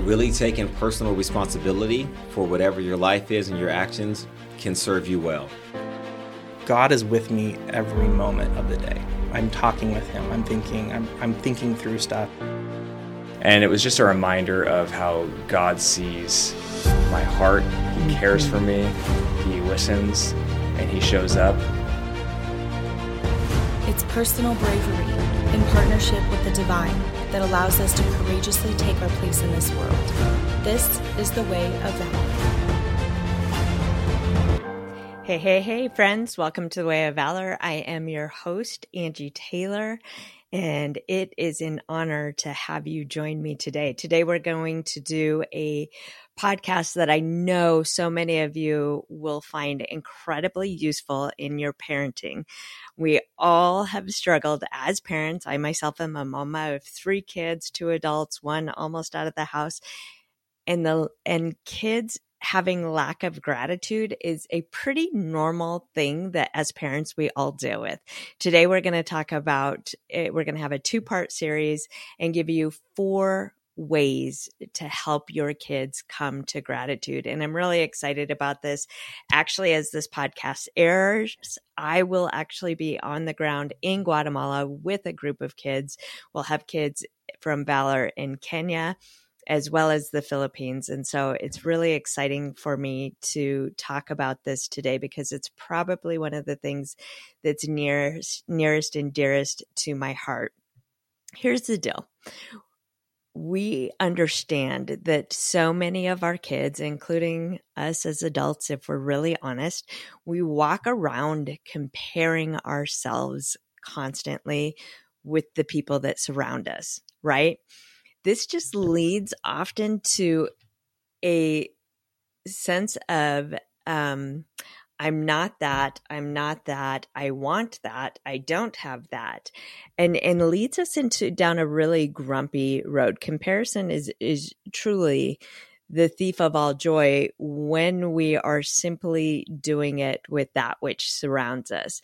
Really taking personal responsibility for whatever your life is and your actions can serve you well. God is with me every moment of the day. I'm talking with him. I'm thinking I'm, I'm thinking through stuff. And it was just a reminder of how God sees my heart. He cares for me. He listens and he shows up. It's personal bravery in partnership with the divine that allows us to courageously take our place in this world. This is the way of valor. Hey, hey, hey, friends. Welcome to the Way of Valor. I am your host, Angie Taylor, and it is an honor to have you join me today. Today, we're going to do a podcast that I know so many of you will find incredibly useful in your parenting. We all have struggled as parents. I myself am a mama of three kids, two adults, one almost out of the house. And the and kids having lack of gratitude is a pretty normal thing that as parents we all deal with. Today we're going to talk about eh, we're going to have a two-part series and give you four ways to help your kids come to gratitude. And I'm really excited about this. Actually, as this podcast airs, I will actually be on the ground in Guatemala with a group of kids. We'll have kids from Valor in Kenya as well as the Philippines. And so it's really exciting for me to talk about this today because it's probably one of the things that's nearest, nearest and dearest to my heart. Here's the deal we understand that so many of our kids, including us as adults, if we're really honest, we walk around comparing ourselves constantly with the people that surround us, right? This just leads often to a sense of um, I'm not that, I'm not that, I want that, I don't have that. And and leads us into down a really grumpy road. Comparison is is truly the thief of all joy when we are simply doing it with that which surrounds us.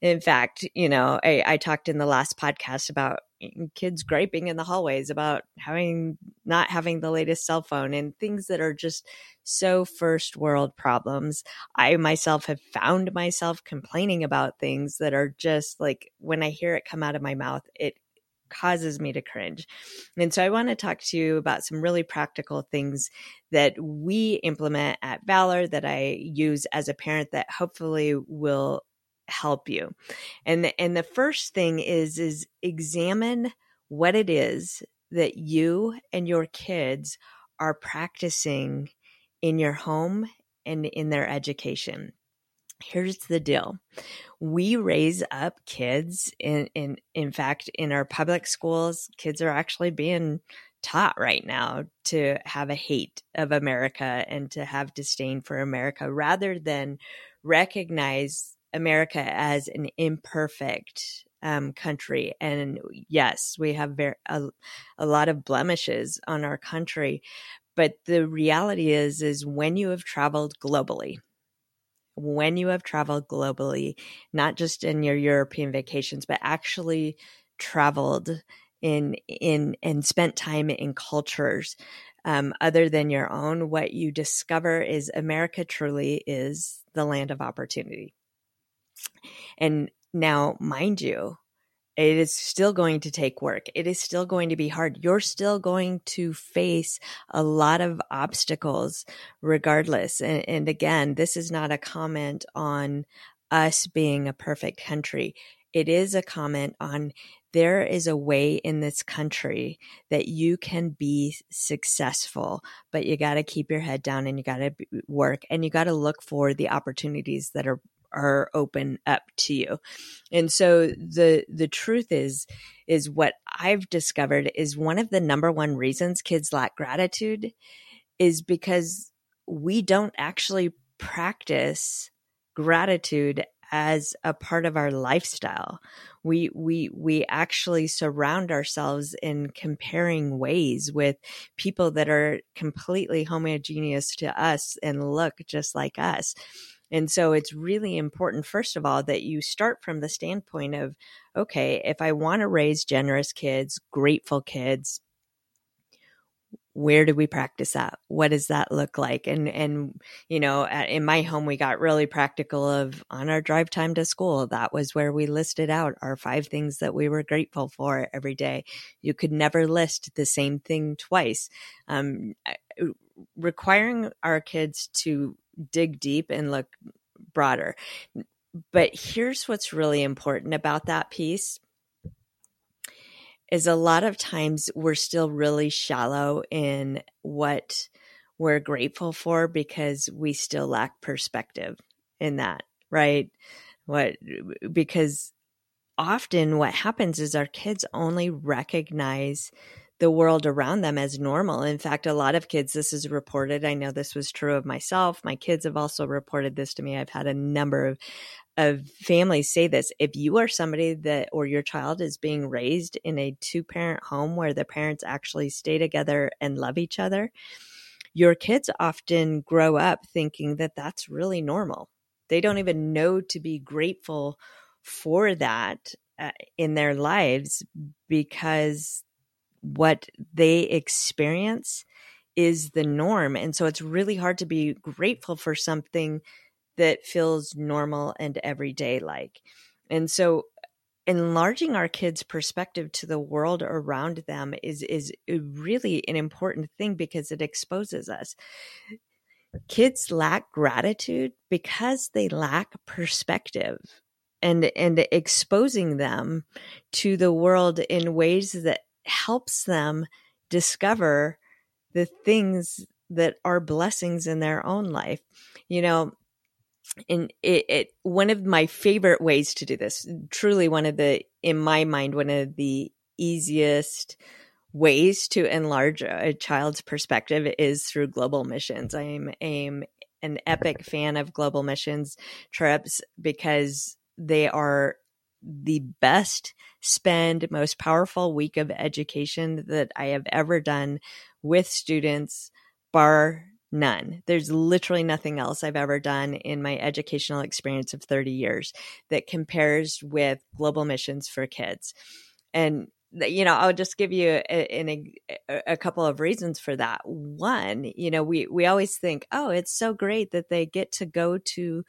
In fact, you know, I, I talked in the last podcast about eh, kids griping in the hallways about having not having the latest cell phone and things that are just so first world problems. I myself have found myself complaining about things that are just like when I hear it come out of my mouth, it causes me to cringe. And so I want to talk to you about some really practical things that we implement at Valor that I use as a parent that hopefully will help you. And the, and the first thing is is examine what it is that you and your kids are practicing in your home and in their education here's the deal. We raise up kids in in in fact in our public schools kids are actually being taught right now to have a hate of america and to have disdain for america rather than recognize america as an imperfect um, country. And yes we have very, a, a lot of blemishes on our country but the reality is is when you have traveled globally when you have traveled globally, not just in your European vacations, but actually traveled in in and spent time in cultures um, other than your own, what you discover is America truly is the land of opportunity. And now, mind you, it is still going to take work. It is still going to be hard. You're still going to face a lot of obstacles regardless. And, and, again, this is not a comment on us being a perfect country. It is a comment on there is a way in this country that you can be successful, but you got to keep your head down and you got to work and you got to look for the opportunities that are are open up to you. And so the the truth is is what I've discovered is one of the number one reasons kids lack gratitude is because we don't actually practice gratitude as a part of our lifestyle. We we we actually surround ourselves in comparing ways with people that are completely homogeneous to us and look just like us. And so it's really important, first of all, that you start from the standpoint of okay, if I want to raise generous kids, grateful kids, where do we practice that? What does that look like? And and you know in my home we got really practical of on our drive time to school that was where we listed out our five things that we were grateful for every day. You could never list the same thing twice. Um, requiring our kids to dig deep and look broader but here's what's really important about that piece is a lot of times we're still really shallow in what we're grateful for because we still lack perspective in that, right? What because often what happens is our kids only recognize the world around them as normal. In fact, a lot of kids, this is reported. I know this was true of myself. My kids have also reported this to me. I've had a number of of families say this if you are somebody that or your child is being raised in a two parent home where the parents actually stay together and love each other your kids often grow up thinking that that's really normal they don't even know to be grateful for that uh, in their lives because what they experience is the norm and so it's really hard to be grateful for something that feels normal and everyday like. And so enlarging our kids' perspective to the world around them is is really an important thing because it exposes us. Kids lack gratitude because they lack perspective. And and exposing them to the world in ways that helps them discover the things that are blessings in their own life. You know, and it, it, one of my favorite ways to do this truly one of the in my mind one of the easiest ways to enlarge a child's perspective is through global missions i'm, I'm an epic fan of global missions trips because they are the best spend most powerful week of education that i have ever done with students bar None. There's literally nothing else I've ever done in my educational experience of 30 years that compares with global missions for kids. And you know, I'll just give you a, a, a, couple of reasons for that. One, you know, we we always think, oh, it's so great that they get to go to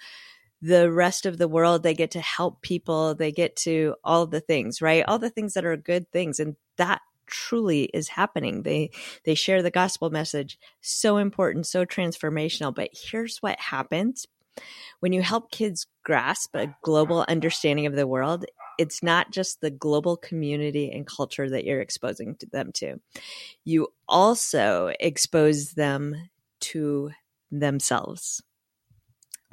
the rest of the world, they get to help people, they get to all the things, right? All the things that are good things, and that truly is happening. They they share the gospel message. So important, so transformational. But here's what happens when you help kids grasp a global understanding of the world, it's not just the global community and culture that you're exposing them to. You also expose them to themselves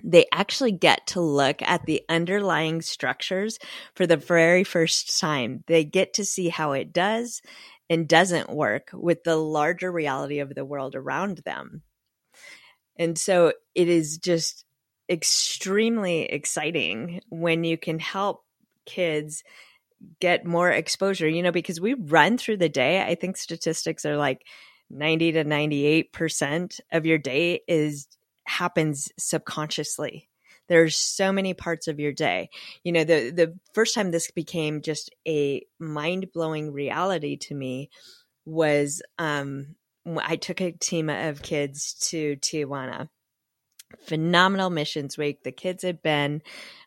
they actually get to look at the underlying structures for the very first time. They get to see how it does and doesn't work with the larger reality of the world around them. And so it is just extremely exciting when you can help kids get more exposure, you know, because we run through the day. I think statistics are like 90 to 98% of your day is happens subconsciously. There's so many parts of your day. You know the the first time this became just a mind-blowing reality to me was um i took a team of kids to tijuana phenomenal missions week. The kids had been,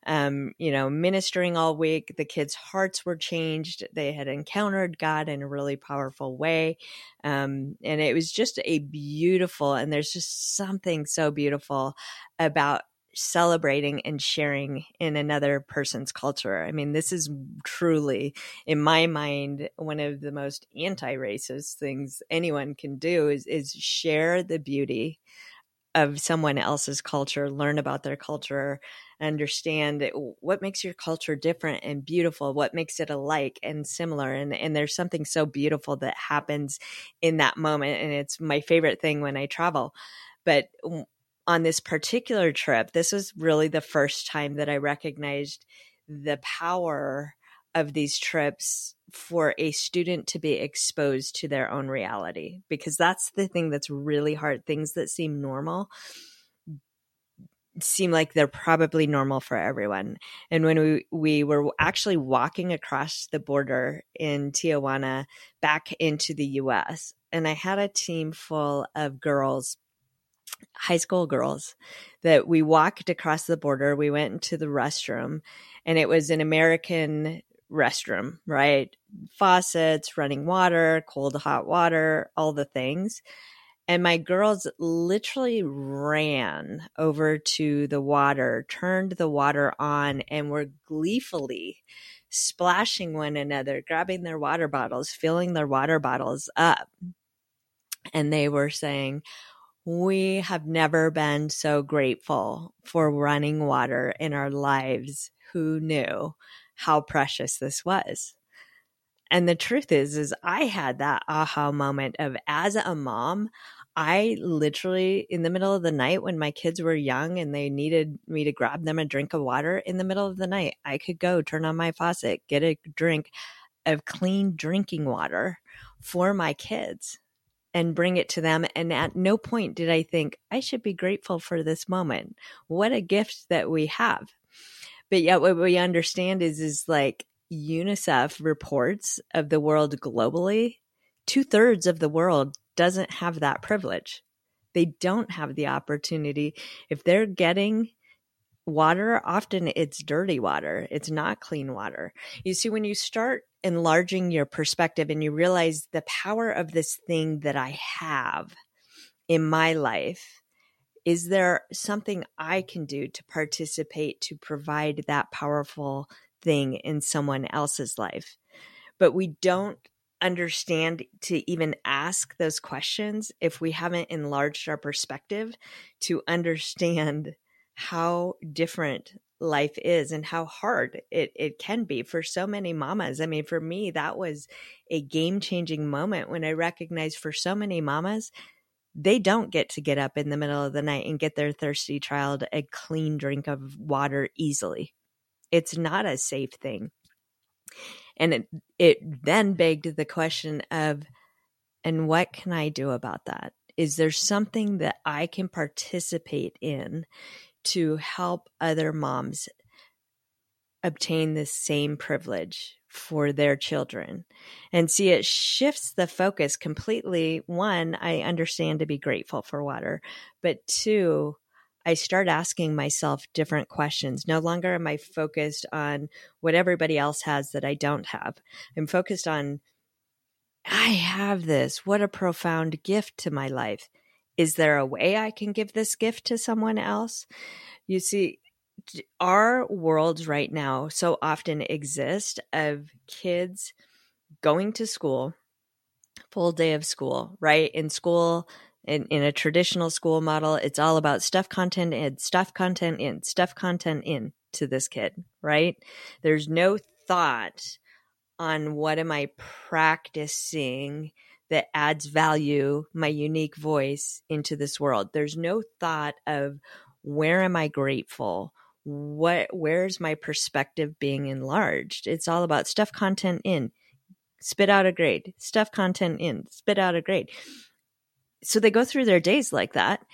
um, you know, ministering all week. The kids' hearts were changed. They had encountered God in a really powerful way. Um, and it was just a beautiful, and there's just something so beautiful about celebrating and sharing in another person's culture. I mean, this is truly, in my mind, one of the most anti-racist things anyone can do is is share the beauty of someone else's culture, learn about their culture, understand what makes your culture different and beautiful, what makes it alike and similar. And, and there's something so beautiful that happens in that moment. And it's my favorite thing when I travel. But on this particular trip, this was really the first time that I recognized the power of these trips for a student to be exposed to their own reality because that's the thing that's really hard things that seem normal seem like they're probably normal for everyone. And when we, we were actually walking across the border in Tijuana back into the US, and I had a team full of girls, high school girls, that we walked across the border. We went into the restroom, and it was an American restroom, right? Faucets, running water, cold, hot water, all the things. And my girls literally ran over to the water, turned the water on, and were gleefully splashing one another, grabbing their water bottles, filling their water bottles up. And they were saying, We have never been so grateful for running water in our lives. Who knew how precious this was? And the truth is, is I had that aha moment of as a mom, I literally, in the middle of the night when my kids were young and they needed me to grab them a drink of water in the middle of the night, I could go turn on my faucet, get a drink of clean drinking water for my kids and bring it to them. And at no point did I think, I should be grateful for this moment. What a gift that we have. But yet, what we understand is, is like UNICEF reports of the world globally, two thirds of the world doesn't have that privilege. They don't have the opportunity. If they're getting water, often it's dirty water, it's not clean water. You see, when you start enlarging your perspective and you realize the power of this thing that I have in my life, is there something I can do to participate to provide that powerful thing in someone else's life? But we don't understand to even ask those questions if we haven't enlarged our perspective to understand how different life is and how hard it, it can be for so many mamas. I mean, for me, that was a game changing moment when I recognized for so many mamas, they don't get to get up in the middle of the night and get their thirsty child a clean drink of water easily. It's not a safe thing. And it, it then begged the question of, and what can I do about that? Is there something that I can participate in to help other moms obtain the same privilege for their children? And see, it shifts the focus completely. One, I understand to be grateful for water, but two, I start asking myself different questions. No longer am I focused on what everybody else has that I don't have. I'm focused on, I have this. What a profound gift to my life. Is there a way I can give this gift to someone else? You see, our worlds right now so often exist of kids going to school, full day of school, right? In school, in, in a traditional school model, it's all about stuff content in, stuff content in, stuff content in to this kid, right? There's no thought on what am I practicing that adds value, my unique voice into this world. There's no thought of where am I grateful? What where's my perspective being enlarged? It's all about stuff content in, spit out a grade, stuff content in, spit out a grade. So they go through their days like that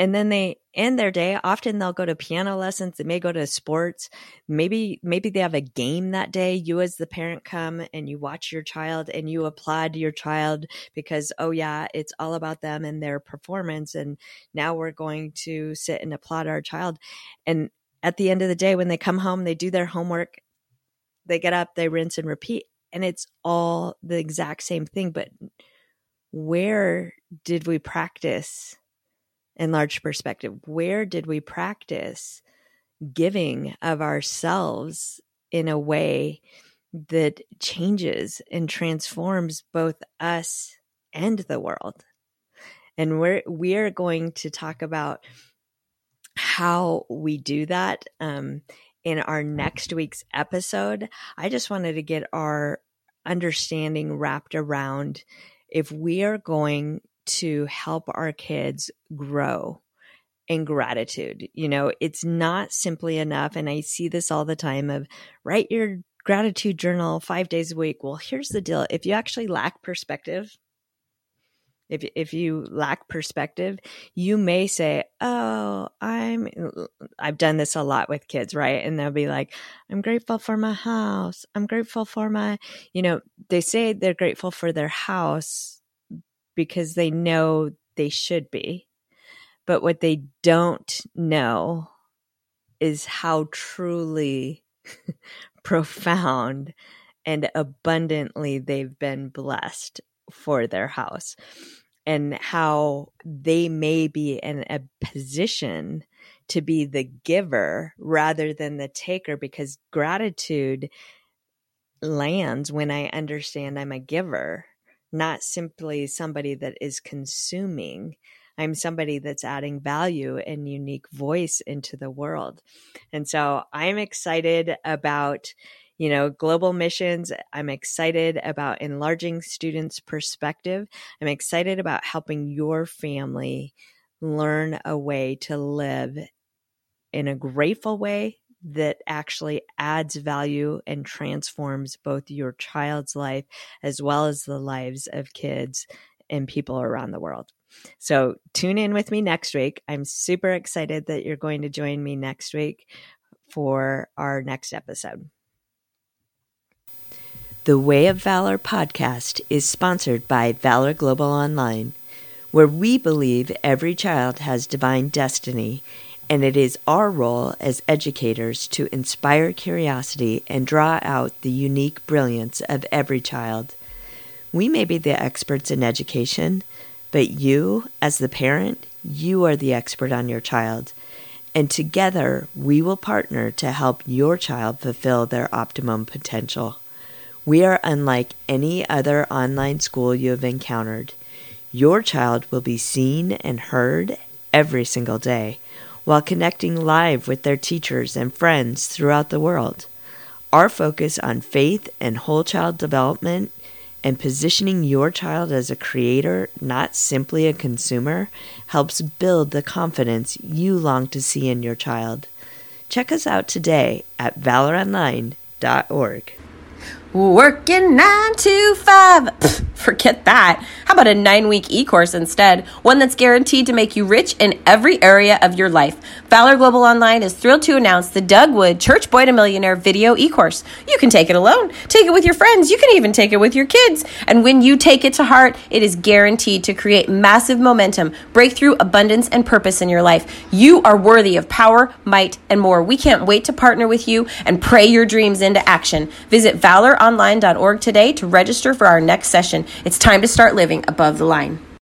and then they end their day. Often they'll go to piano lessons. They may go to sports. Maybe maybe they have a game that day. You as the parent come and you watch your child and you applaud your child because oh yeah it's all about them and their performance. And now we're going to sit and applaud our child. And at the end of the day when they come home they do their homework they get up they rinse and repeat and it's all the exact same thing but where did we practice enlarged perspective? Where did we practice giving of ourselves in a way that changes and transforms both us and the world? And we're we're going to talk about how we do that um, in our next week's episode. I just wanted to get our understanding wrapped around if we are going to help our kids grow in gratitude, you know, it's not simply enough. And I see this all the time of write your gratitude journal five days a week. Well, here's the deal. If you actually lack perspective, if if you lack perspective, you may say, "Oh, I'm I've done this a lot with kids, right?" And they'll be like, "I'm grateful for my house. I'm grateful for my, you know, they say they're grateful for their house because they know they should be. But what they don't know is how truly profound and abundantly they've been blessed for their house and how they may be in a position to be the giver rather than the taker because gratitude lands when I understand I'm a giver, not simply somebody that is consuming. I'm somebody that's adding value and unique voice into the world. And so I'm excited about you know, global missions. I'm excited about enlarging students' perspective. I'm excited about helping your family learn a way to live in a grateful way that actually adds value and transforms both your child's life as well as the lives of kids and people around the world. So tune in with me next week. I'm super excited that you're going to join me next week for our next episode. The Way of Valor podcast is sponsored by Valor Global Online, where we believe every child has divine destiny, and it is our role as educators to inspire curiosity and draw out the unique brilliance of every child. We may be the experts in education, but you, as the parent, you are the expert on your child. And together, we will partner to help your child fulfill their optimum potential. We are unlike any other online school you have encountered. Your child will be seen and heard every single day while connecting live with their teachers and friends throughout the world. Our focus on faith and whole child development and positioning your child as a creator, not simply a consumer, helps build the confidence you long to see in your child. Check us out today at valoronline.org. Working nine to five. Pfft, forget that. How about a nine week e course instead? One that's guaranteed to make you rich in every area of your life. Valor Global Online is thrilled to announce the Doug Wood Church Boy to Millionaire video e course. You can take it alone, take it with your friends, you can even take it with your kids. And when you take it to heart, it is guaranteed to create massive momentum, breakthrough, abundance, and purpose in your life. You are worthy of power, might, and more. We can't wait to partner with you and pray your dreams into action. Visit Valor valoronline.org today to register for our next session. It's time to start living above the line.